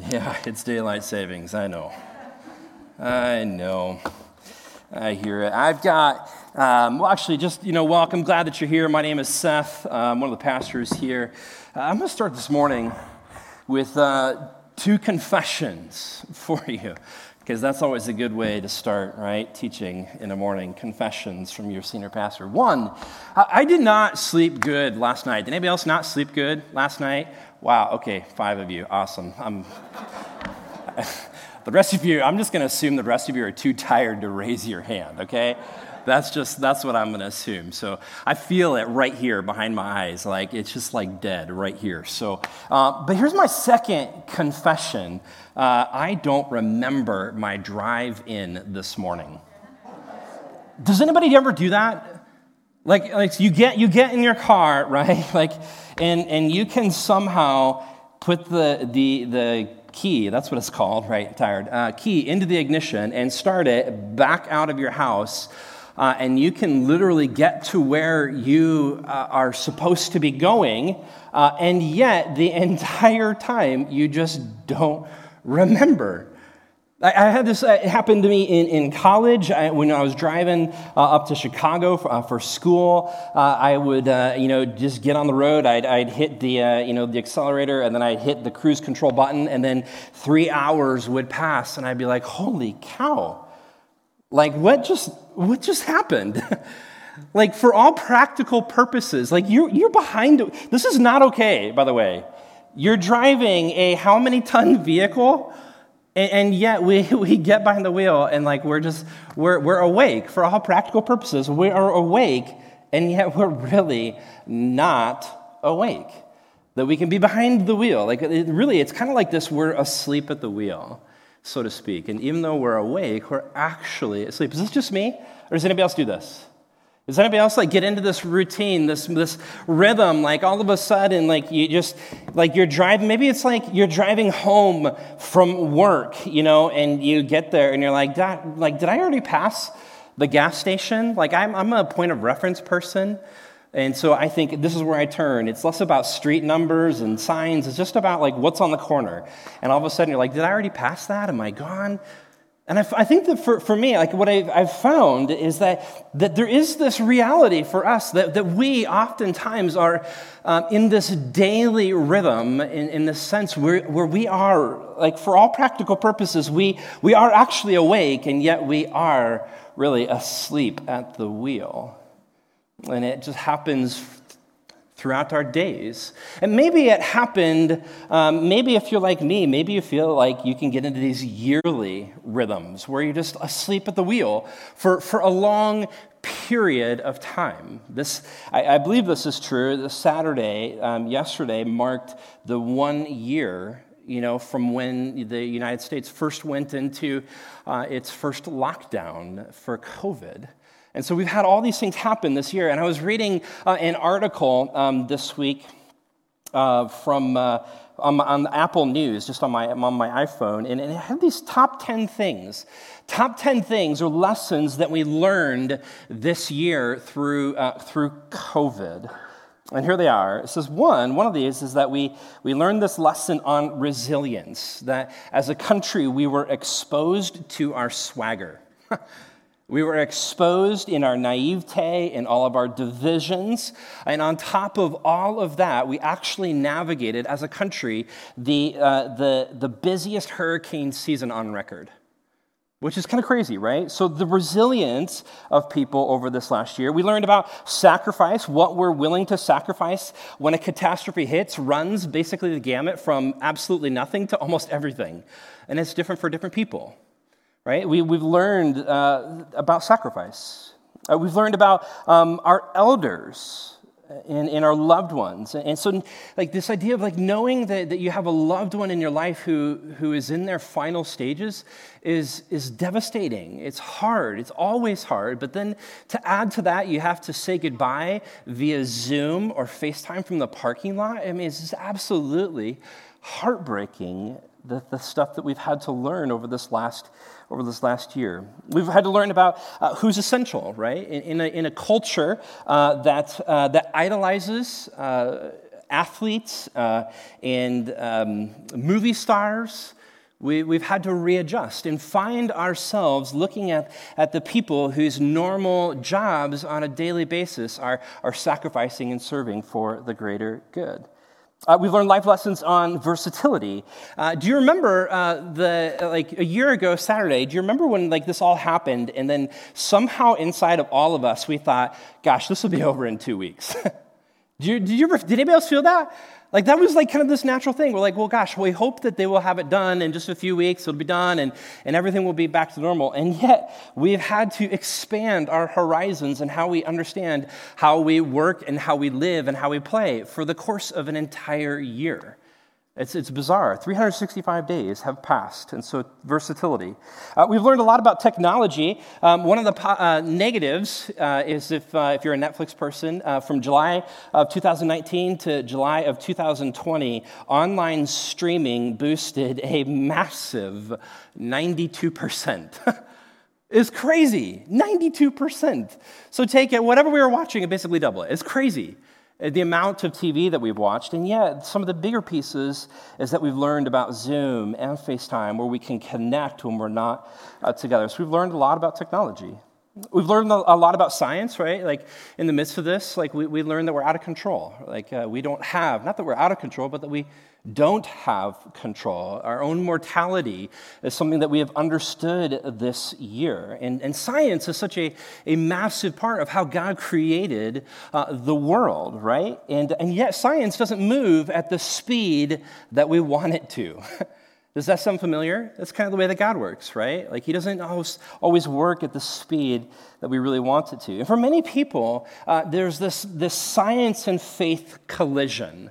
Yeah, it's daylight savings. I know. I know. I hear it. I've got, um, well, actually, just, you know, welcome. Glad that you're here. My name is Seth. I'm one of the pastors here. Uh, I'm going to start this morning with uh, two confessions for you, because that's always a good way to start, right? Teaching in the morning, confessions from your senior pastor. One, I did not sleep good last night. Did anybody else not sleep good last night? Wow, okay, five of you. Awesome. I'm, the rest of you, I'm just going to assume the rest of you are too tired to raise your hand, okay? That's just, that's what I'm going to assume. So I feel it right here behind my eyes. Like it's just like dead right here. So, uh, but here's my second confession uh, I don't remember my drive in this morning. Does anybody ever do that? Like, like you get you get in your car, right? Like, and and you can somehow put the the the key that's what it's called right? Tired. Uh, key into the ignition and start it back out of your house uh, and you can literally get to where you uh, are supposed to be going uh, and yet the entire time you just don't remember I, had this uh, happen to me in, in college I, when I was driving uh, up to Chicago for, uh, for school. Uh, I would, uh, you know, just get on the road. I'd, I'd hit the, uh, you know, the accelerator, and then I'd hit the cruise control button, and then three hours would pass, and I'd be like, "Holy cow! Like, what just, what just happened?" like, for all practical purposes, like you're, you're behind. This is not okay, by the way. You're driving a how many ton vehicle? And, and, yet we, we get behind the wheel and like we're just, we're, we're awake for all practical purposes. We are awake and yet we're really not awake. That we can be behind the wheel. Like it, really, it's kind of like this we're asleep at the wheel, so to speak. And even though we're awake, we're actually asleep. Is this just me? Or does anybody else do this? Does anybody else like get into this routine, this this rhythm? Like all of a sudden, like you just like you're driving. Maybe it's like you're driving home from work, you know, and you get there and you're like, like did I already pass the gas station? Like I'm I'm a point of reference person. And so I think this is where I turn. It's less about street numbers and signs. It's just about like what's on the corner. And all of a sudden you're like, did I already pass that? Am I gone? And I, I think that for, for me, like what I've, I've found is that, that there is this reality for us that, that we oftentimes are um, in this daily rhythm, in, in the sense where, where we are, like for all practical purposes, we, we are actually awake, and yet we are really asleep at the wheel. And it just happens throughout our days. And maybe it happened, um, maybe if you're like me, maybe you feel like you can get into these yearly rhythms where you're just asleep at the wheel for, for a long period of time. This, I, I believe this is true. The Saturday, um, yesterday, marked the one year you know, from when the United States first went into uh, its first lockdown for COVID. And so we've had all these things happen this year. And I was reading uh, an article um, this week uh, from uh, on, on, Apple News, just on my, on my iPhone, and, and it had these top 10 things. Top 10 things or lessons that we learned this year through, uh, through COVID. And here they are. It says, one, one of these is that we, we learned this lesson on resilience, that as a country we were exposed to our swagger. We were exposed in our naivete, in all of our divisions. And on top of all of that, we actually navigated as a country the, uh, the, the busiest hurricane season on record, which is kind of crazy, right? So, the resilience of people over this last year. We learned about sacrifice, what we're willing to sacrifice when a catastrophe hits, runs basically the gamut from absolutely nothing to almost everything. And it's different for different people right? We, we've learned uh, about sacrifice. Uh, we've learned about um, our elders and, and, our loved ones. And so, like, this idea of like knowing that, that you have a loved one in your life who, who is in their final stages is, is devastating. It's hard. It's always hard. But then to add to that, you have to say goodbye via Zoom or FaceTime from the parking lot. I mean, it's just absolutely heartbreaking the, the stuff that we've had to learn over this last over this last year. We've had to learn about uh, who's essential, right? In, in, a, in a culture uh, that, uh, that idolizes uh, athletes uh, and um, movie stars. We, we've had to readjust and find ourselves looking at, at the people whose normal jobs on a daily basis are, are sacrificing and serving for the greater good. Uh, we've learned life lessons on versatility. Uh, do you remember uh, the like a year ago Saturday? Do you remember when like this all happened, and then somehow inside of all of us we thought, "Gosh, this will be over in two weeks." did, you, did you ever, did anybody else feel that? Like that was like kind of this natural thing. We're like, well, gosh, we hope that they will have it done in just a few weeks. It'll be done and, and everything will be back to normal. And yet we've had to expand our horizons and how we understand how we work and how we live and how we play for the course of an entire year. It's, it's bizarre. 365 days have passed, and so versatility. Uh, we've learned a lot about technology. Um, one of the uh, negatives uh, is if, uh, if you're a Netflix person, uh, from July of 2019 to July of 2020, online streaming boosted a massive 92%. It's crazy. 92%. So take it, whatever we were watching, and basically double it. It's crazy. The amount of TV that we've watched. And yet, some of the bigger pieces is that we've learned about Zoom and FaceTime, where we can connect when we're not uh, together. So we've learned a lot about technology. We've learned a lot about science, right? Like in the midst of this, like we, we learned that we're out of control. Like uh, we don't have, not that we're out of control, but that we don't have control. Our own mortality is something that we have understood this year. And, and science is such a, a massive part of how God created uh, the world, right? And, and yet, science doesn't move at the speed that we want it to. Does that sound familiar? That's kind of the way that God works, right? Like, He doesn't always, always work at the speed that we really want it to. And for many people, uh, there's this, this science and faith collision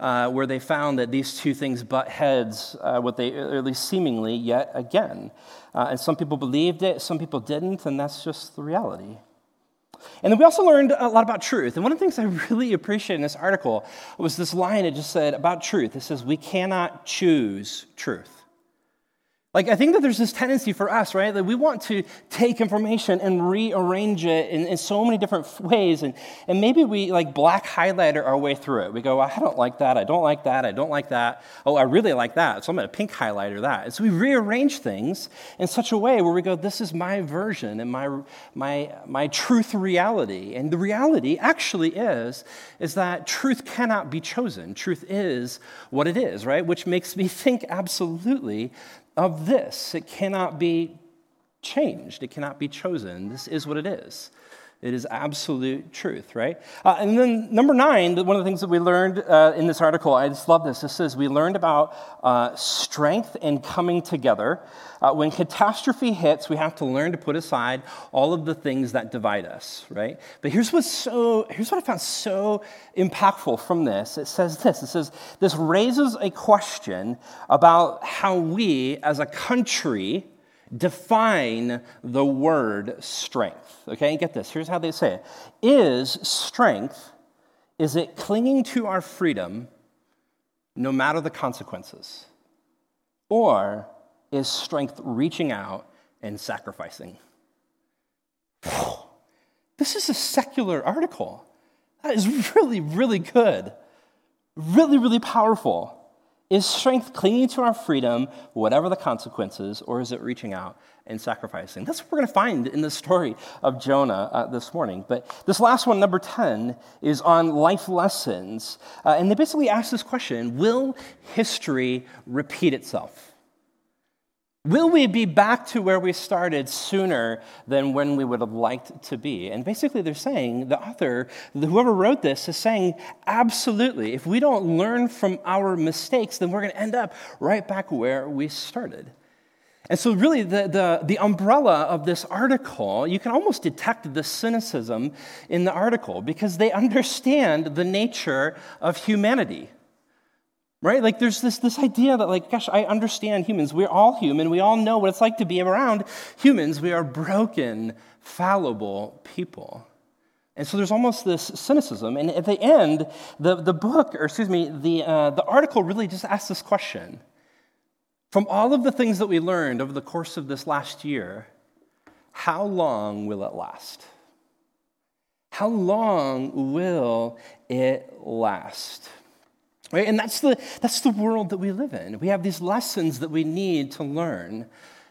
uh, where they found that these two things butt heads, uh, what they, at least seemingly, yet again. Uh, and some people believed it, some people didn't, and that's just the reality. And then we also learned a lot about truth. And one of the things I really appreciate in this article was this line it just said about truth. It says, We cannot choose truth. Like, I think that there's this tendency for us, right? That we want to take information and rearrange it in, in, so many different ways. And, and maybe we like black highlighter our way through it. We go, I don't like that. I don't like that. I don't like that. Oh, I really like that. So I'm going to pink highlighter that. And so we rearrange things in such a way where we go, this is my version and my, my, my truth reality. And the reality actually is, is that truth cannot be chosen. Truth is what it is, right? Which makes me think absolutely of this. It cannot be changed, it cannot be chosen. This is what it is. It is absolute truth, right? Uh, and then number nine, one of the things that we learned uh, in this article, I just love this. This says we learned about uh, strength and coming together. Uh, when catastrophe hits, we have to learn to put aside all of the things that divide us, right? But here's what's so, here's what I found so impactful from this. It says this. It says this raises a question about how we, as a country, define the word strength. Okay, get this. Here's how they say it Is strength, is it clinging to our freedom no matter the consequences? Or is strength reaching out and sacrificing? This is a secular article. That is really, really good. Really, really powerful. Is strength clinging to our freedom, whatever the consequences, or is it reaching out and sacrificing? That's what we're going to find in the story of Jonah uh, this morning. But this last one, number 10, is on life lessons. Uh, and they basically ask this question Will history repeat itself? Will we be back to where we started sooner than when we would have liked to be? And basically, they're saying, the author, whoever wrote this, is saying, absolutely. If we don't learn from our mistakes, then we're going to end up right back where we started. And so, really, the, the, the umbrella of this article, you can almost detect the cynicism in the article because they understand the nature of humanity right? Like there's this, this idea that like gosh i understand humans. We're all human. We all know what it's like to be around humans. We are broken fallible people. And so there's almost this cynicism. And at the end the, the book or excuse me the, uh, the article really just asks this question. From all of the things that we learned over the course of this last year how long will it last? How long will it last Right? And that's the, that's the world that we live in. We have these lessons that we need to learn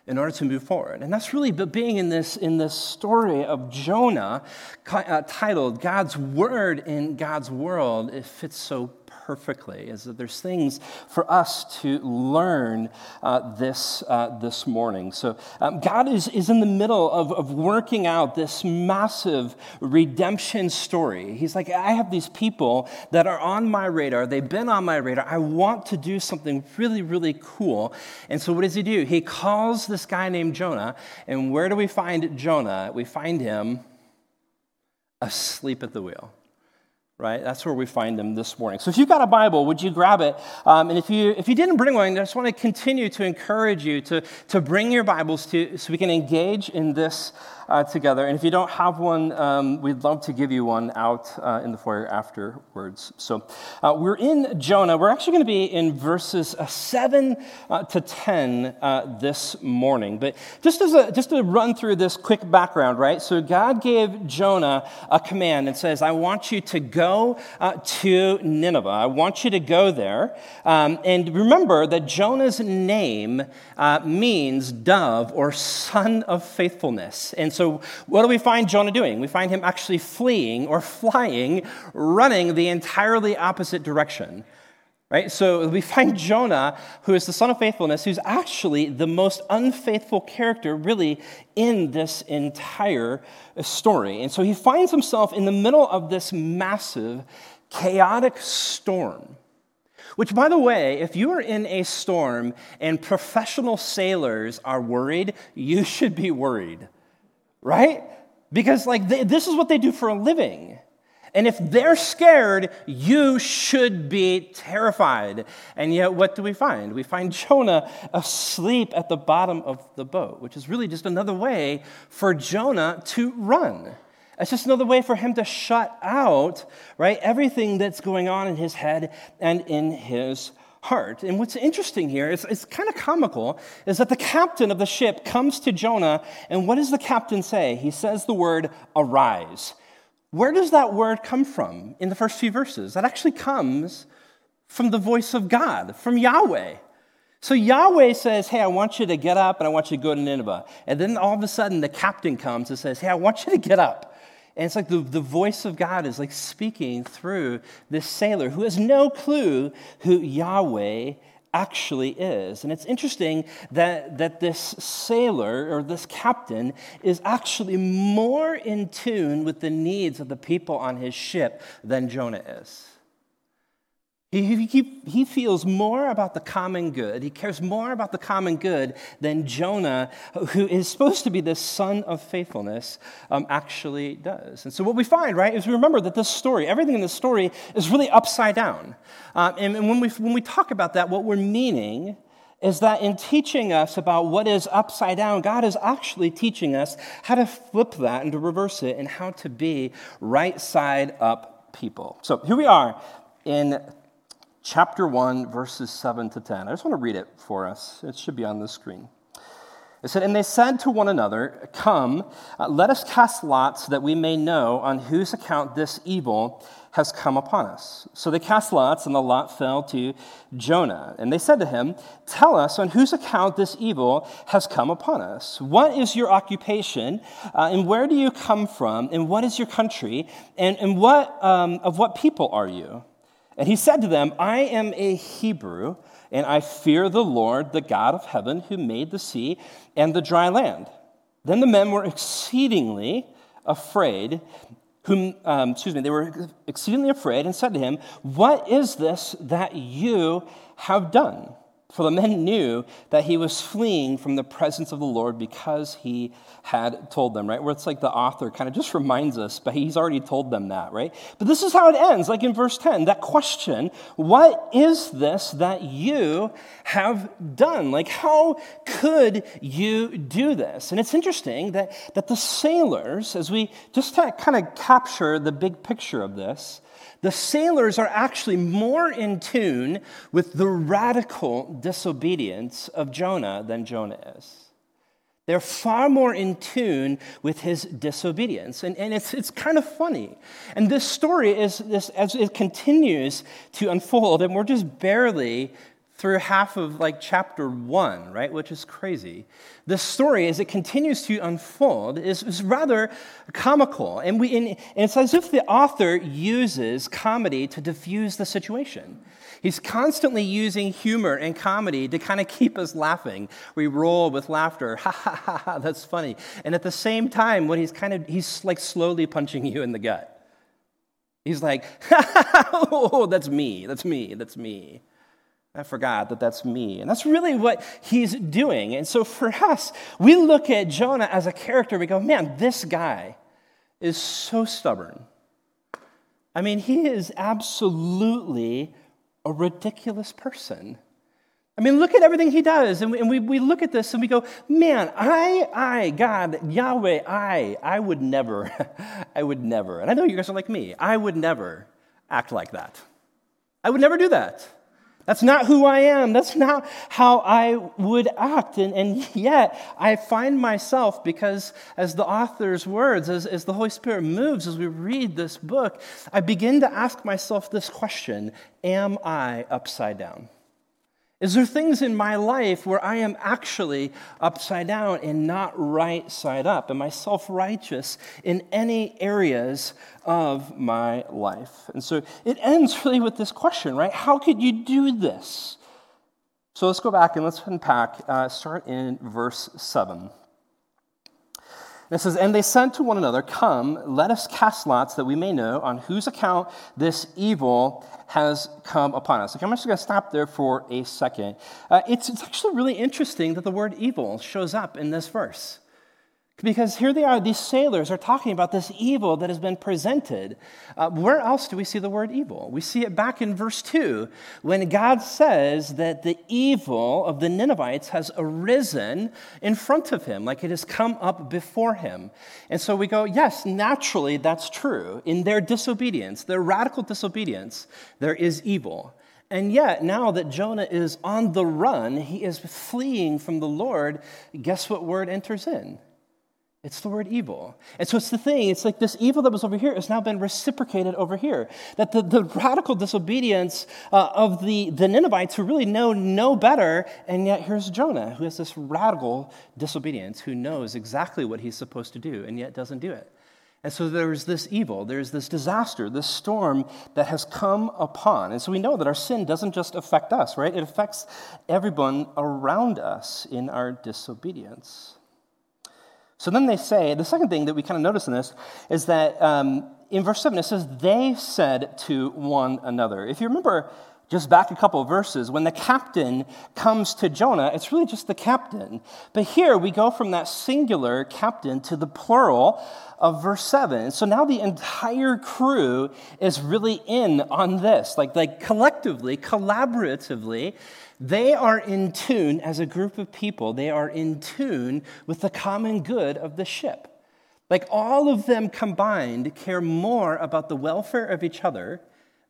in order to move forward. And that's really being in this, in this story of Jonah uh, titled God's Word in God's World. It fits so perfectly is that there's things for us to learn uh, this, uh, this morning. So, um, God is, is in the middle of, of working out this massive redemption story. He's like, I have these people that are on my radar, they've been on my radar. I want to do something really, really cool. And so, what does he do? He calls this guy named Jonah. And where do we find Jonah? We find him asleep at the wheel right? That's where we find them this morning. So if you've got a Bible, would you grab it? Um, and if you, if you didn't bring one, I just want to continue to encourage you to, to bring your Bibles to, so we can engage in this uh, together. And if you don't have one, um, we'd love to give you one out uh, in the foyer afterwards. So uh, we're in Jonah. We're actually going to be in verses uh, 7 uh, to 10 uh, this morning. But just, as a, just to run through this quick background, right? So God gave Jonah a command and says, I want you to go to Nineveh. I want you to go there. Um, and remember that Jonah's name means dove or son of faithfulness. And so, what do we find Jonah doing? We find him actually fleeing or flying, running the entirely opposite direction. Right? So we find Jonah, who is the son of faithfulness, who's actually the most unfaithful character, really, in this entire story. And so he finds himself in the middle of this massive, chaotic storm. Which, by the way, if you are in a storm and professional sailors are worried, you should be worried right? Because, like, they, this is what they do for a living. And if they're scared, you should be terrified. And yet, what do we find? We find Jonah asleep at the bottom of the boat, which is really just another way for Jonah to run. It's just another way for him to shut out, right, everything that's going on in his head and in his heart. And what's interesting here is it's kind of comical is that the captain of the ship comes to Jonah, and what does the captain say? He says the word arise. Where does that word come from in the first few verses? That actually comes from the voice of God, from Yahweh. So Yahweh says, Hey, I want you to get up and I want you to go to Nineveh. And then all of a sudden the captain comes and says, Hey, I want you to get up. And it's like the, the voice of God is like speaking through this sailor who has no clue who Yahweh actually is. And it's interesting that, that this sailor or this captain is actually more in tune with the needs of the people on his ship than Jonah is. He, he, he feels more about the common good. He cares more about the common good than Jonah, who is supposed to be the son of faithfulness, um, actually does. And so, what we find, right, is we remember that this story, everything in this story, is really upside down. Um, and, and when, we, when we talk about that, what we're meaning is that in teaching us about what is upside down, God is actually teaching us how to flip that and to reverse it and how to be right side up people. So, here we are in chapter 1, verses 7 to 10. I just want to read it for us. It should be on the screen. It said, And they said to one another, Come, uh, let us cast lots that we may know on whose account this evil has come upon us. So they cast lots, and the lot fell to Jonah. And they said to him, Tell us on whose account this evil has come upon us. What is your occupation, uh, and where do you come from, and what is your country, and, and what, um, of what people are you? And he said to them, I am a Hebrew, and I fear the Lord, the God of heaven, who made the sea and the dry land. Then the men were exceedingly afraid, whom, um, excuse me, they were exceedingly afraid and said to him, What is this that you have done? For the men knew that he was fleeing from the presence of the Lord because he had told them, right? Where it's like the author kind of just reminds us, but he's already told them that, right? But this is how it ends, like in verse 10, that question, what is this that you have done? Like, how could you do this? And it's interesting that, that the sailors, as we just kind of capture the big picture of this, the sailors are actually more in tune with the radical disobedience of Jonah than Jonah is. They're far more in tune with his disobedience. And, and it's, it's kind of funny. And this story is this, as it continues to unfold, and we're just barely through half of like chapter one, right? Which is crazy. The story, as it continues to unfold, is, is rather comical. And, we, and it's as if the author uses comedy to diffuse the situation. He's constantly using humor and comedy to kind of keep us laughing. We roll with laughter. Ha ha ha ha, that's funny. And at the same time, when he's kind of, he's like slowly punching you in the gut. He's like, ha ha ha, oh, that's me, that's me, that's me. I forgot that that's me. And that's really what he's doing. And so for us, we look at Jonah as a character, we go, man, this guy is so stubborn. I mean, he is absolutely a ridiculous person. I mean, look at everything he does. And we, and we, we look at this and we go, man, I, I, God, Yahweh, I, I would never, I would never. And I know you guys are like me. I would never act like that. I would never do that. That's not who I am. That's not how I would act. And, and yet, I find myself, because as the author's words, as, as the Holy Spirit moves, as we read this book, I begin to ask myself this question Am I upside down? Is there things in my life where I am actually upside down and not right side up? Am I self righteous in any areas of my life? And so it ends really with this question, right? How could you do this? So let's go back and let's unpack, uh, start in verse 7. It says, And they said to one another, Come, let us cast lots that we may know on whose account this evil has come upon us. Okay, I'm just going to stop there for a second. Uh, it's, it's actually really interesting that the word evil shows up in this verse. Because here they are, these sailors are talking about this evil that has been presented. Uh, where else do we see the word evil? We see it back in verse 2 when God says that the evil of the Ninevites has arisen in front of him, like it has come up before him. And so we go, yes, naturally that's true. In their disobedience, their radical disobedience, there is evil. And yet, now that Jonah is on the run, he is fleeing from the Lord, guess what word enters in? It's the word evil. And so it's the thing, it's like this evil that was over here has now been reciprocated over here. That the, the radical disobedience uh, of the, the Ninevites who really know no better, and yet here's Jonah who has this radical disobedience, who knows exactly what he's supposed to do, and yet doesn't do it. And so there's this evil, there's this disaster, this storm that has come upon. And so we know that our sin doesn't just affect us, right? It affects everyone around us in our disobedience. So then they say, the second thing that we kind of notice in this is that um, in verse 7 it says, they said to one another. If you remember just back a couple verses, when the captain comes to Jonah, it's really just the captain. But here we go from that singular captain to the plural of verse 7. So now the entire crew is really in on this, like, like collectively, collaboratively. They are in tune as a group of people, they are in tune with the common good of the ship. Like all of them combined care more about the welfare of each other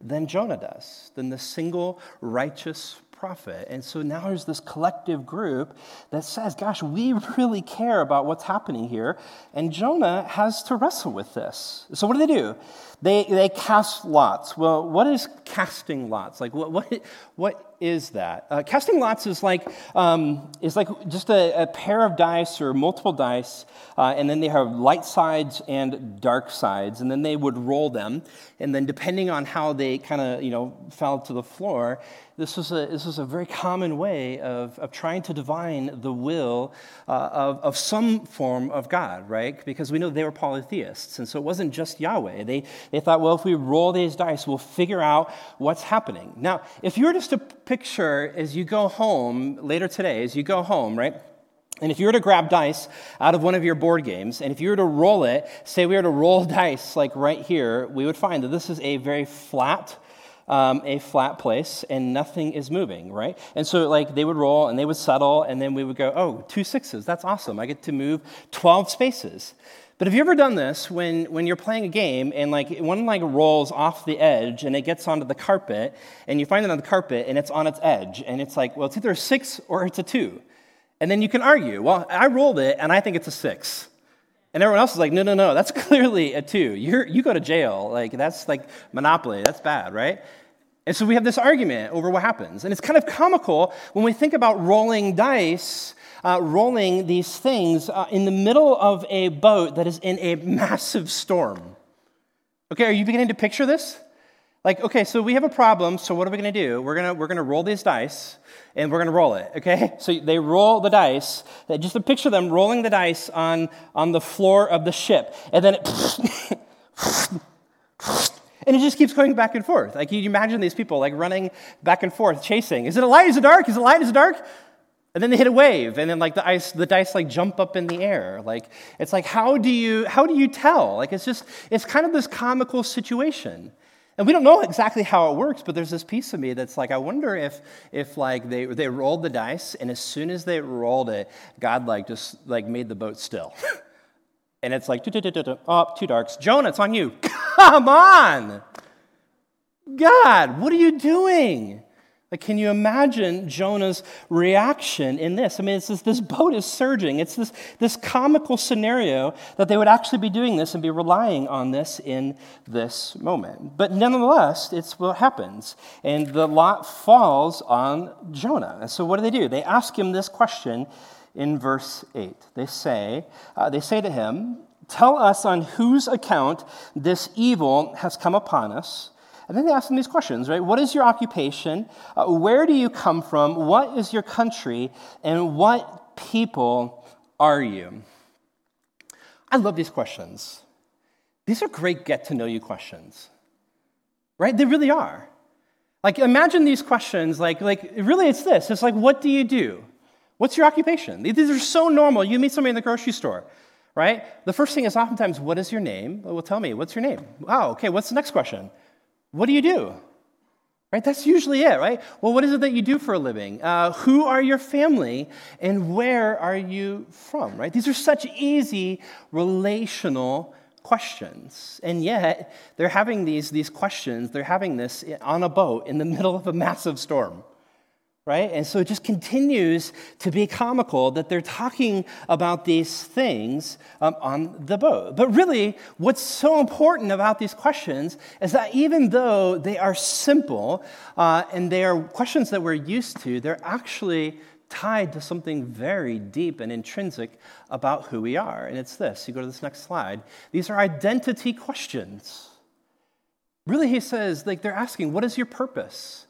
than Jonah does, than the single righteous prophet. And so now there's this collective group that says, gosh, we really care about what's happening here. And Jonah has to wrestle with this. So what do they do? They, they cast lots. Well, what is casting lots? Like, what, what, what is that? Uh, casting lots is like, um, is like just a, a, pair of dice or multiple dice, uh, and then they have light sides and dark sides, and then they would roll them. And then, depending on how they kind of you know fell to the floor, this was a, this was a very common way of, of trying to divine the will uh, of, of some form of God, right? Because we know they were polytheists. And so it wasn't just Yahweh. They, they thought, well, if we roll these dice, we'll figure out what's happening. Now, if you were just to picture as you go home later today, as you go home, right? And if you were to grab dice out of one of your board games, and if you were to roll it, say we were to roll dice like right here, we would find that this is a very flat, um, a flat place, and nothing is moving, right? And so, like, they would roll and they would settle, and then we would go, oh, two sixes, that's awesome. I get to move 12 spaces. But have you ever done this when, when you're playing a game and like one like rolls off the edge and it gets onto the carpet and you find it on the carpet and it's on its edge and it's like, well, it's either a six or it's a two. And then you can argue, well, I rolled it and I think it's a six. And everyone else is like, no, no, no, that's clearly a two. You're, you go to jail. Like, that's like monopoly. That's bad, right? And so we have this argument over what happens. And it's kind of comical when we think about rolling dice, uh, rolling these things uh, in the middle of a boat that is in a massive storm. Okay, are you beginning to picture this? Like, okay, so we have a problem, so what are we gonna do? We're gonna, we're gonna roll these dice, and we're gonna roll it, okay? So they roll the dice, just to picture them rolling the dice on, on the floor of the ship, and then it, and it just keeps going back and forth. Like, you imagine these people, like, running back and forth, chasing. Is it a light? Is it dark? Is it light? Is it dark? And then they hit a wave, and then like the ice, the dice like jump up in the air. Like it's like how do you how do you tell? Like it's just it's kind of this comical situation. And we don't know exactly how it works, but there's this piece of me that's like, I wonder if, if like they, they rolled the dice, and as soon as they rolled it, God like just like made the boat still. and it's like, oh, two darks. Jonah, it's on you. Come on. God, what are you doing? Like, can you imagine Jonah's reaction in this? I mean, it's this, this boat is surging. It's this, this comical scenario that they would actually be doing this and be relying on this in this moment. But nonetheless, it's what happens. And the lot falls on Jonah. And so what do they do? They ask him this question in verse 8. They say, uh, they say to him, Tell us on whose account this evil has come upon us. And then they ask them these questions, right? What is your occupation? Uh, where do you come from? What is your country? And what people are you? I love these questions. These are great get to know you questions, right? They really are. Like, imagine these questions, like, like, really, it's this. It's like, what do you do? What's your occupation? These are so normal. You meet somebody in the grocery store, right? The first thing is oftentimes, what is your name? Well, tell me, what's your name? Wow, okay, what's the next question? What do you do? Right? That's usually it, right? Well, what is it that you do for a living? Uh, who are your family and where are you from? Right? These are such easy relational questions. And yet, they're having these, these questions, they're having this on a boat in the middle of a massive storm right? And so it just continues to be comical that they're talking about these things um, on the boat. But really, what's so important about these questions is that even though they are simple uh, and they are questions that we're used to, they're actually tied to something very deep and intrinsic about who we are. And it's this you go to this next slide. These are identity questions. Really, he says, like, they're asking, what is your purpose?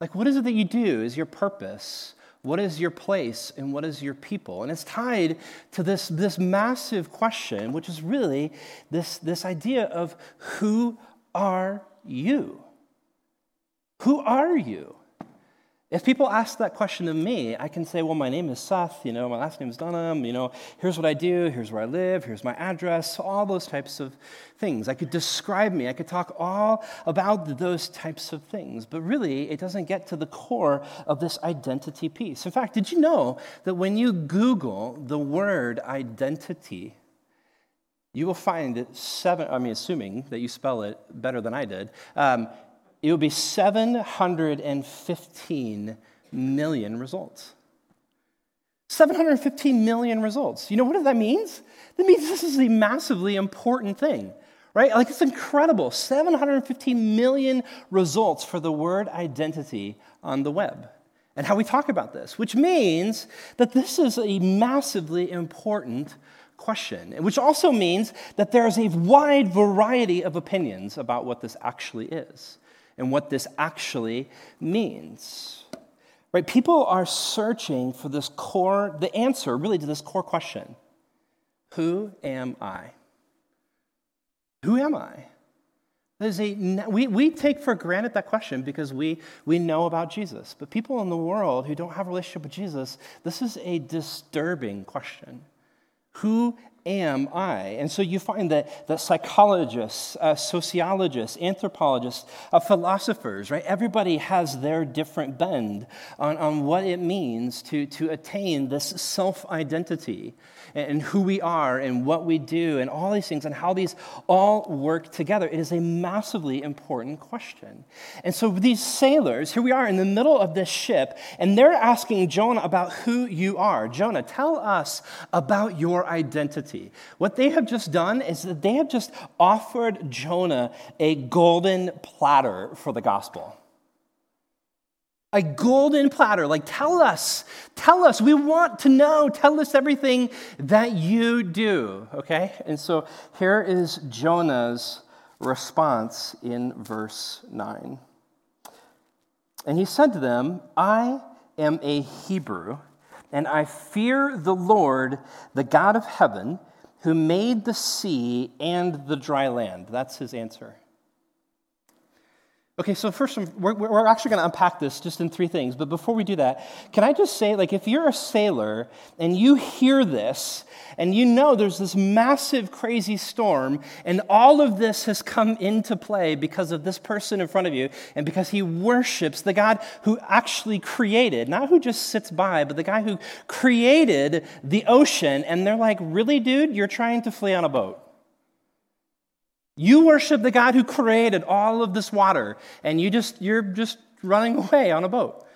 Like, what is it that you do? Is your purpose? What is your place and what is your people? And it's tied to this, this massive question, which is really this, this idea of who are you? Who are you? If people ask that question of me, I can say, well, my name is Seth, you know, my last name is Dunham, you know, here's what I do, here's where I live, here's my address, all those types of things. I could describe me, I could talk all about those types of things, but really, it doesn't get to the core of this identity piece. In fact, did you know that when you Google the word identity, you will find seven, I mean, assuming that you spell it better than I did, um, it would be 715 million results. 715 million results. You know what that means? That means this is a massively important thing, right? Like it's incredible. 715 million results for the word identity on the web and how we talk about this, which means that this is a massively important question, which also means that there's a wide variety of opinions about what this actually is and what this actually means. Right? People are searching for this core, the answer really to this core question Who am I? Who am I? There's a, we, we take for granted that question because we, we know about Jesus. But people in the world who don't have a relationship with Jesus, this is a disturbing question. Who am I? And so you find that, that psychologists, uh, sociologists, anthropologists, uh, philosophers, right? Everybody has their different bend on, on what it means to, to attain this self identity and who we are and what we do and all these things and how these all work together. It is a massively important question. And so these sailors, here we are in the middle of this ship, and they're asking Jonah about who you are. Jonah, tell us about your identity. What they have just done is that they have just offered Jonah a golden platter for the gospel a golden platter. Like, tell us, tell us, we want to know, tell us everything that you do, okay? And so here is Jonah's response in verse 9. And he said to them, I am a Hebrew, and I fear the Lord, the God of heaven, who made the sea and the dry land. That's his answer. Okay, so first, we're, we're actually going to unpack this just in three things. But before we do that, can I just say, like, if you're a sailor and you hear this and you know there's this massive, crazy storm, and all of this has come into play because of this person in front of you and because he worships the God who actually created, not who just sits by, but the guy who created the ocean, and they're like, really, dude, you're trying to flee on a boat? You worship the God who created all of this water, and you just, you're just running away on a boat.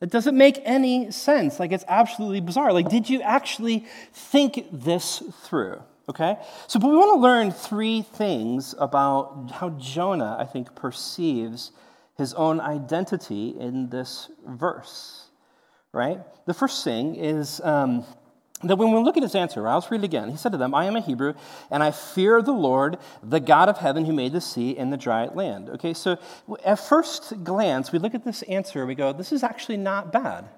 It doesn't make any sense. Like, it's absolutely bizarre. Like, did you actually think this through? Okay? So, but we want to learn three things about how Jonah, I think, perceives his own identity in this verse, right? The first thing is. Um, that when we look at his answer, I'll read it again. He said to them, I am a Hebrew, and I fear the Lord, the God of heaven, who made the sea and the dry land. Okay, so at first glance, we look at this answer we go, this is actually not bad.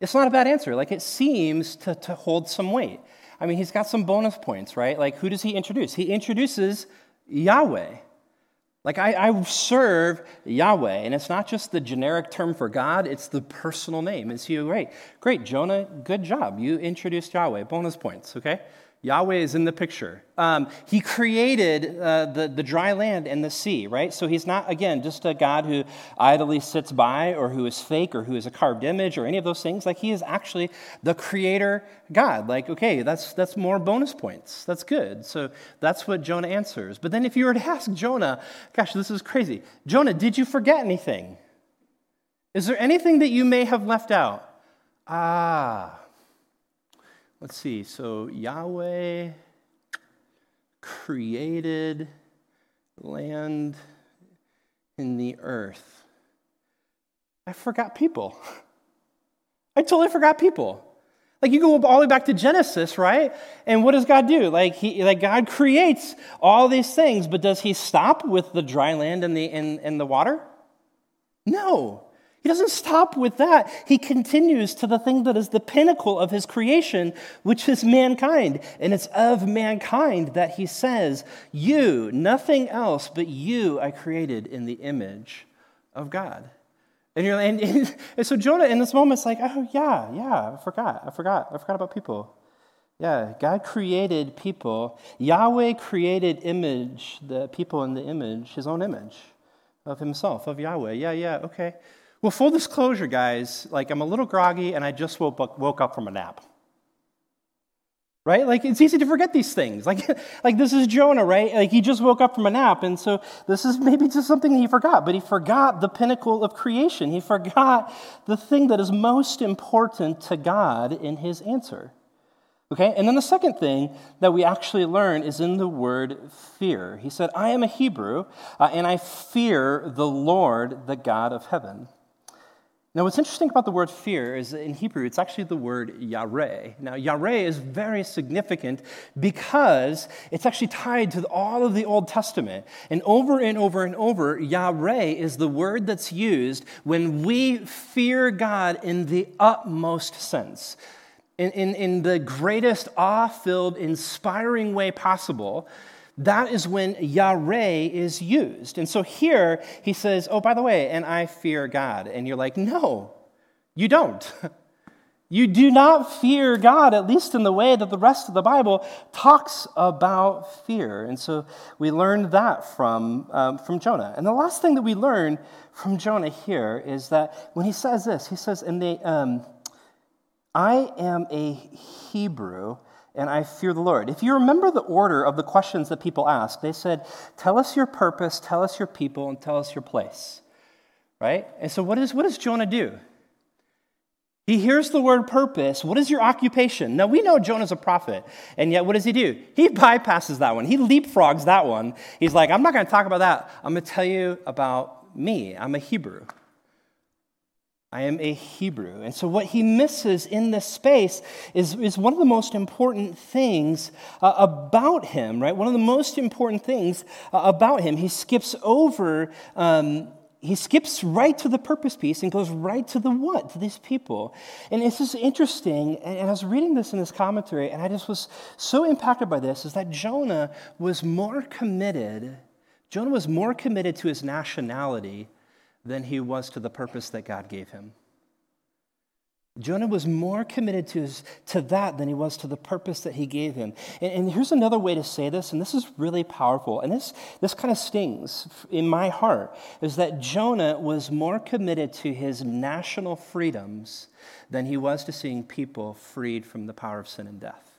It's not a bad answer. Like, it seems to, to hold some weight. I mean, he's got some bonus points, right? Like, who does he introduce? He introduces Yahweh. Like, I, I, serve Yahweh, and it's not just the generic term for God, it's the personal name. Is he great? Great, Jonah, good job. You introduced Yahweh. Bonus points, okay? Yahweh is in the picture. Um, he created uh, the, the dry land and the sea, right? So he's not, again, just a God who idly sits by or who is fake or who is a carved image or any of those things. Like he is actually the creator God. Like, okay, that's, that's more bonus points. That's good. So that's what Jonah answers. But then if you were to ask Jonah, gosh, this is crazy. Jonah, did you forget anything? Is there anything that you may have left out? Ah, Let's see. So Yahweh created land in the earth. I forgot people. I totally forgot people. Like you go all the way back to Genesis, right? And what does God do? Like he, like God creates all these things, but does He stop with the dry land and the and, and the water? No. He doesn't stop with that. He continues to the thing that is the pinnacle of his creation, which is mankind. And it's of mankind that he says, You, nothing else but you, I created in the image of God. And, you're, and, and so Jonah, in this moment, is like, Oh, yeah, yeah, I forgot. I forgot. I forgot about people. Yeah, God created people. Yahweh created image, the people in the image, his own image of himself, of Yahweh. Yeah, yeah, okay. Well, full disclosure, guys, like I'm a little groggy and I just woke up, from a nap. Right? Like it's easy to forget these things. Like, like this is Jonah, right? Like he just woke up from a nap, and so this is maybe just something he forgot, but he forgot the pinnacle of creation. He forgot the thing that is most important to God in his answer. Okay? And then the second thing that we actually learn is in the word fear. He said, I am a Hebrew, uh, and I fear the Lord, the God of heaven. Now, what's interesting about the word fear is in Hebrew, it's actually the word yareh. Now, yareh is very significant because it's actually tied to all of the Old Testament. And over and over and over, yareh is the word that's used when we fear God in the utmost sense. In, in, in the greatest awe filled, inspiring way possible, that is when Yareh is used. And so here he says, Oh, by the way, and I fear God. And you're like, No, you don't. You do not fear God, at least in the way that the rest of the Bible talks about fear. And so we learned that from, um, from Jonah. And the last thing that we learn from Jonah here is that when he says this, he says, and they, um, I am a Hebrew and I fear the Lord. If you remember the order of the questions that people asked, they said, Tell us your purpose, tell us your people, and tell us your place. Right? And so, what, is, what does Jonah do? He hears the word purpose. What is your occupation? Now, we know Jonah's a prophet, and yet what does he do? He bypasses that one. He leapfrogs that one. He's like, I'm not going to talk about that. I'm going to tell you about me. I'm a Hebrew. I am a Hebrew. And so, what he misses in this space is, is one of the most important things uh, about him, right? One of the most important things uh, about him. He skips over um, he skips right to the purpose piece and goes right to the what, to these people. And it's just interesting. And I was reading this in this commentary, and I just was so impacted by this is that Jonah was more committed, Jonah was more committed to his nationality than he was to the purpose that God gave him. Jonah was more committed to, his, to that than he was to the purpose that he gave him. And, and, here's another way to say this, and this is really powerful, and this, this kind of stings in my heart, is that Jonah was more committed to his national freedoms than he was to seeing people freed from the power of sin and death.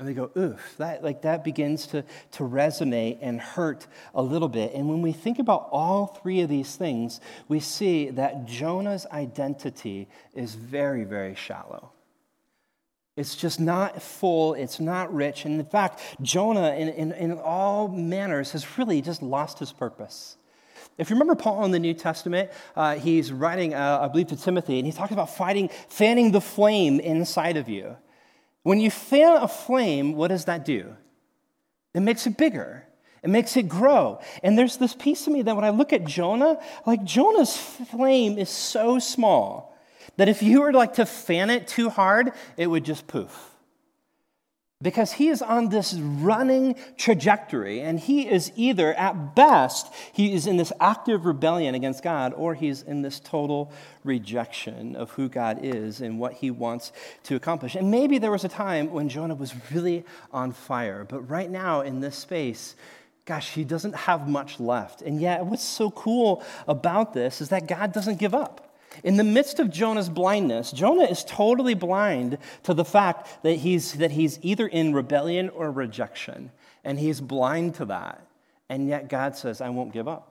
And we go, oof, that, like, that begins to, to resonate and hurt a little bit. And when we think about all three of these things, we see that Jonah's identity is very, very shallow. It's just not full, it's not rich. And in fact, Jonah, in, in, in all manners, has really just lost his purpose. If you remember Paul in the New Testament, uh, he's writing, uh, I believe, to Timothy, and he talks about fighting, fanning the flame inside of you. When you fan a flame, what does that do? It makes it bigger. It makes it grow. And there's this piece of me that when I look at Jonah, like Jonah's flame is so small that if you were like to fan it too hard, it would just poof because he is on this running trajectory and he is either at best he is in this active rebellion against god or he's in this total rejection of who god is and what he wants to accomplish. And maybe there was a time when jonah was really on fire but right now in this space gosh he doesn't have much left. And yet what's so cool about this is that god doesn't give up in the midst of Jonah's blindness, Jonah is totally blind to the fact that he's, that he's either in rebellion or rejection. And he's blind to that. And yet God says, I won't give up.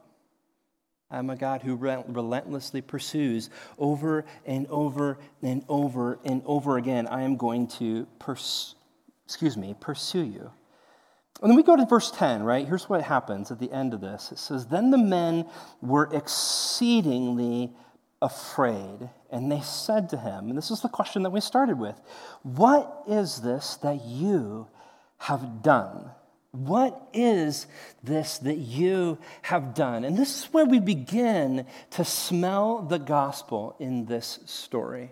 I'm a God who relentlessly pursues over and over and over and over again. I am going to pers- excuse me, pursue you. And then we go to verse 10, right? Here's what happens at the end of this. It says, Then the men were exceedingly afraid. And they said to him, and this is the question that we started with What is this that you have done? What is this that you have done? And this is where we begin to smell the gospel in this story.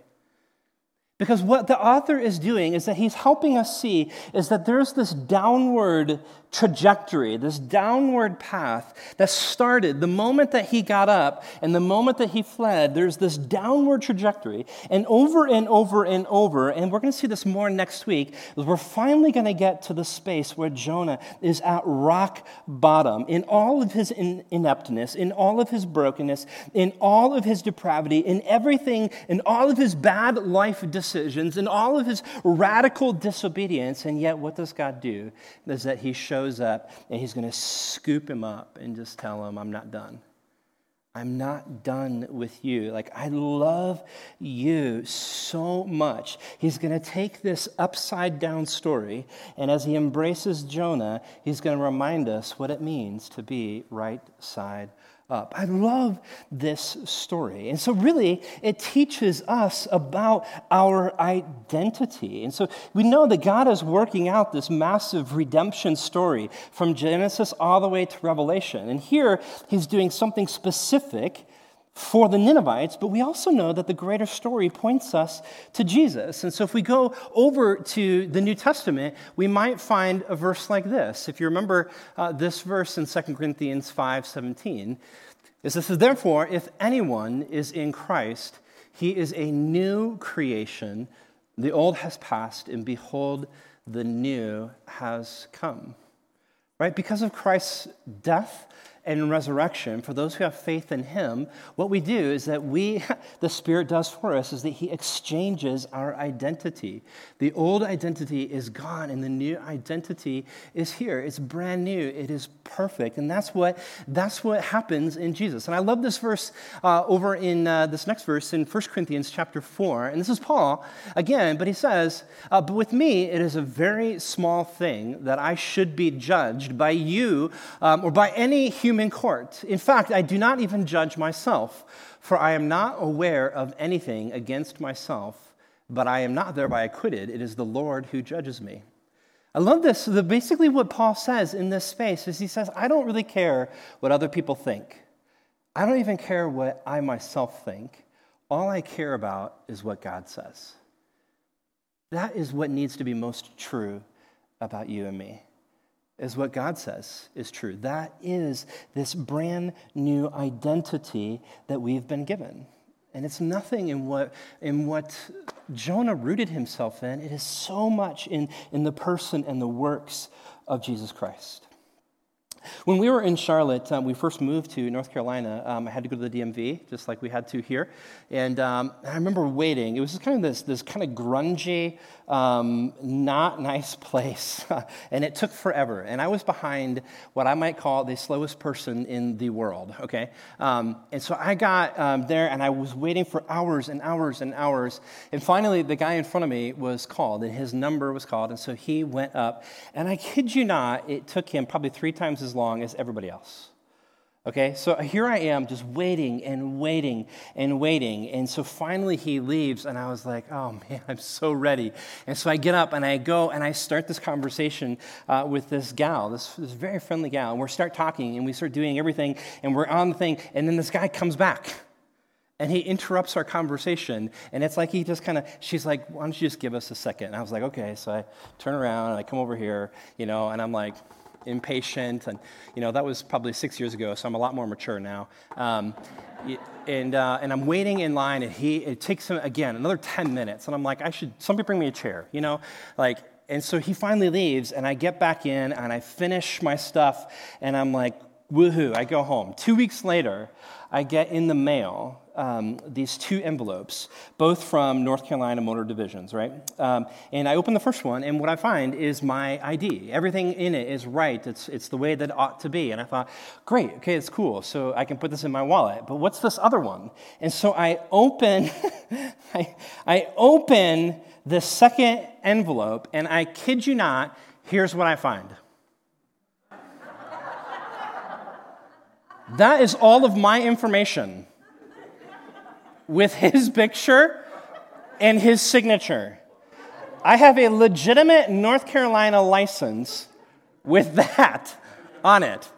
Because what the author is doing is that he's helping us see is that there's this downward trajectory, this downward path that started the moment that he got up and the moment that he fled. There's this downward trajectory. And over and over and over, and we're going to see this more next week, we're finally going to get to the space where Jonah is at rock bottom in all of his ineptness, in all of his brokenness, in all of his depravity, in everything, in all of his bad life decisions, in all of his radical disobedience. And yet, what does God do? Is that he shows shows up and he's going to scoop him up and just tell him, I'm not done. I'm not done with you. Like, I love you so much. He's going to take this upside down story, and as he embraces Jonah, he's going to remind us what it means to be right side up. I love this story. And so, really, it teaches us about our identity. And so, we know that God is working out this massive redemption story from Genesis all the way to Revelation. And here, He's doing something specific for the Ninevites, but we also know that the greater story points us to Jesus. And so if we go over to the New Testament, we might find a verse like this. If you remember uh, this verse in 2 Corinthians 5 17, it says, Therefore, if anyone is in Christ, He is a new creation. The old has passed, and behold, the new has come. Right? Because of Christ's death and resurrection, for those who have faith in him, what we do is that we, the Spirit does for us, is that he exchanges our identity. The old identity is gone and the new identity is here. It's brand new. It is perfect. And that's what, that's what happens in Jesus. And I love this verse uh, over in uh, this next verse in 1 Corinthians chapter 4. And this is Paul again, but he says, uh, But with me, it is a very small thing that I should be judged by you um, or by any human human court. In fact, I do not even judge myself, for I am not aware of anything against myself, but I am not thereby acquitted. It is the Lord who judges me. I love this. The, basically, what Paul says in this space is he says, I don't really care what other people think. I don't even care what I myself think. All I care about is what God says. That is what needs to be most true about you and me is what God says is true. That is this brand new identity that we've been given. And it's nothing in what, in what Jonah rooted himself in. It is so much in, in the person and the works of Jesus Christ. When we were in Charlotte, um, we first moved to North Carolina. Um, I had to go to the DMV, just like we had to here. And um, I remember waiting. It was just kind of this, this kind of grungy, um, not nice place. and it took forever. And I was behind what I might call the slowest person in the world, okay? Um, and so I got um, there and I was waiting for hours and hours and hours. And finally, the guy in front of me was called, and his number was called. And so he went up. And I kid you not, it took him probably three times as long as everybody else. Okay, so here I am just waiting and waiting and waiting. And so finally he leaves, and I was like, oh man, I'm so ready. And so I get up and I go and I start this conversation uh, with this gal, this, this very friendly gal. And we start talking and we start doing everything, and we're on the thing. And then this guy comes back and he interrupts our conversation. And it's like he just kind of, she's like, why don't you just give us a second? And I was like, okay. So I turn around and I come over here, you know, and I'm like, impatient. And, you know, that was probably six years ago, so I'm a lot more mature now. Um, and, uh, and I'm waiting in line, and he, it takes him, again, another 10 minutes. And I'm like, I should, somebody bring me a chair, you know? Like, and so he finally leaves, and I get back in, and I finish my stuff, and I'm like, woohoo, I go home. Two weeks later, I get in the mail um, these two envelopes, both from North Carolina Motor Divisions, right? Um, and I open the first one, and what I find is my ID. Everything in it is right. It's, it's the way that it ought to be. And I thought, great, okay, it's cool. So I can put this in my wallet. But what's this other one? And so I open, I, I open the second envelope, and I kid you not, here's what I find. That is all of my information with his picture and his signature. I have a legitimate North Carolina license with that on it.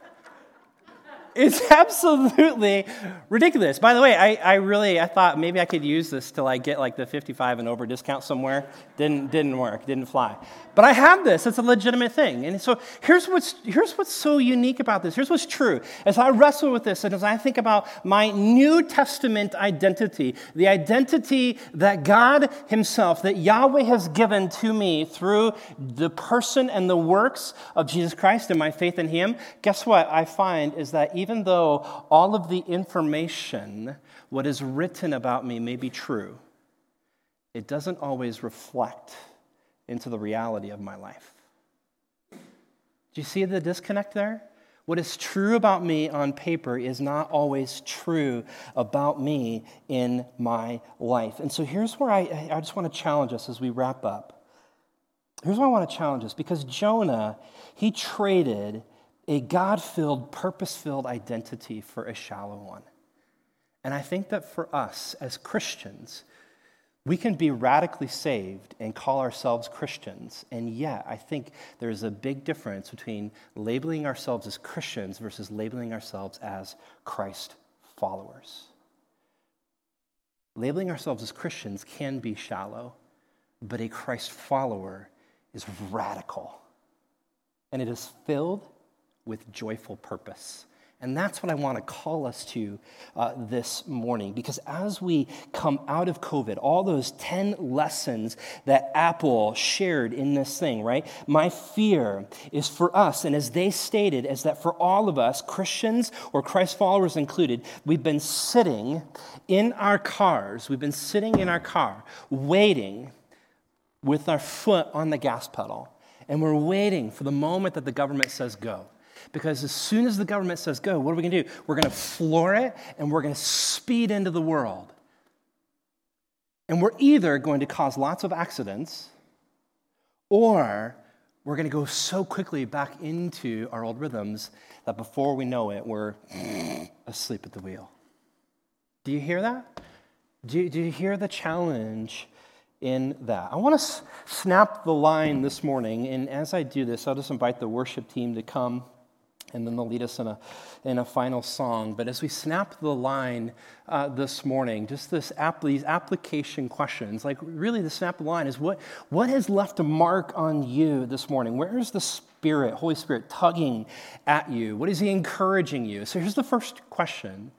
It's absolutely ridiculous. By the way, I, I really I thought maybe I could use this to like get like the 55 and over discount somewhere. Didn't didn't work. Didn't fly. But I have this. It's a legitimate thing. And so here's what's here's what's so unique about this. Here's what's true. As I wrestle with this and as I think about my New Testament identity, the identity that God Himself, that Yahweh has given to me through the person and the works of Jesus Christ and my faith in Him, guess what? I find is that even even though all of the information, what is written about me, may be true, it doesn't always reflect into the reality of my life. Do you see the disconnect there? What is true about me on paper is not always true about me in my life. And so here's where I, I just want to challenge us as we wrap up. Here's why I want to challenge us because Jonah, he traded a God filled, purpose filled identity for a shallow one. And I think that for us as Christians, we can be radically saved and call ourselves Christians. And yet, I think there's a big difference between labeling ourselves as Christians versus labeling ourselves as Christ followers. Labeling ourselves as Christians can be shallow, but a Christ follower is radical. And it is filled with joyful purpose. And that's what I want to call us to uh, this morning. Because as we come out of COVID, all those 10 lessons that Apple shared in this thing, right? My fear is for us, and as they stated, is that for all of us, Christians or Christ followers included, we've been sitting in our cars, we've been sitting in our car, waiting with our foot on the gas pedal. And we're waiting for the moment that the government says go. Because as soon as the government says go, what are we going to do? We're going to floor it and we're going to speed into the world. And we're either going to cause lots of accidents or we're going to go so quickly back into our old rhythms that before we know it, we're asleep at the wheel. Do you hear that? Do you, do you hear the challenge in that? I want to snap the line this morning, and as I do this, I'll just invite the worship team to come and then they'll lead us in a, in a final song. But as we snap the line uh, this morning, just this app, these application questions, like really the snap the line is what, what has left a mark on you this morning? Where is the Spirit, Holy Spirit, tugging at you? What is He encouraging you? So here's the first question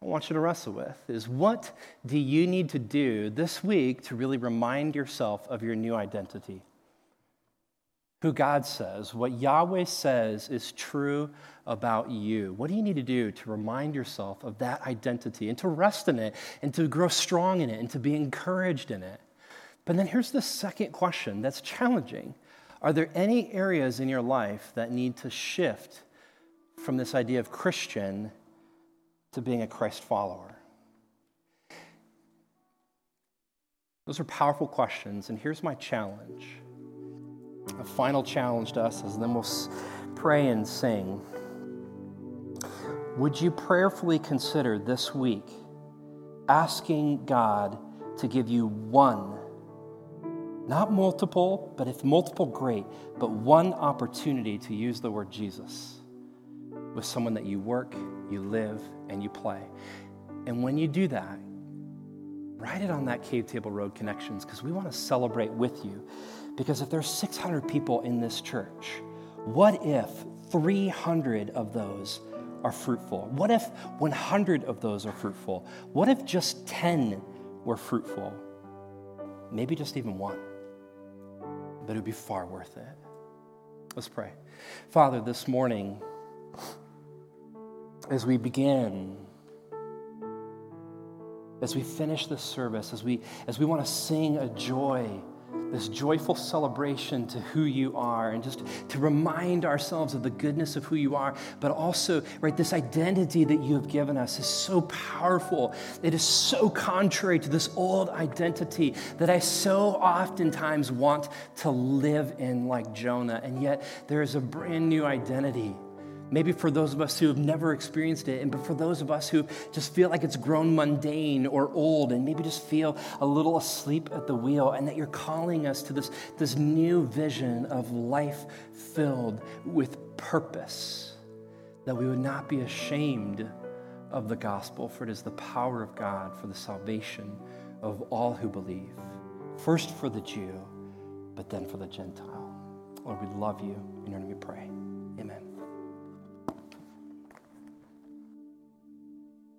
I want you to wrestle with is what do you need to do this week to really remind yourself of your new identity? Who God says, what Yahweh says is true about you. What do you need to do to remind yourself of that identity and to rest in it and to grow strong in it and to be encouraged in it? But then here's the second question that's challenging Are there any areas in your life that need to shift from this idea of Christian to being a Christ follower? Those are powerful questions, and here's my challenge a final challenge to us, and then we'll pray and sing. Would you prayerfully consider this week asking God to give you one, not multiple, but if multiple, great, but one opportunity to use the word Jesus with someone that you work, you live, and you play? And when you do that, write it on that Cave Table Road Connections because we want to celebrate with you. Because if there's 600 people in this church, what if 300 of those are fruitful? What if 100 of those are fruitful? What if just 10 were fruitful? Maybe just even one. But it would be far worth it. Let's pray. Father, this morning, as we begin, as we finish this service, as we, as we want to sing a joy, this joyful celebration to who you are and just to remind ourselves of the goodness of who you are but also right this identity that you have given us is so powerful. It is so contrary to this old identity that i so oftentimes want to live in like jonah and yet there is a brand new identity Maybe for those of us who have never experienced it, and but for those of us who just feel like it's grown mundane or old, and maybe just feel a little asleep at the wheel, and that you're calling us to this, this new vision of life filled with purpose, that we would not be ashamed of the gospel, for it is the power of God for the salvation of all who believe, first for the Jew, but then for the Gentile. Lord, we love you. In your name we pray.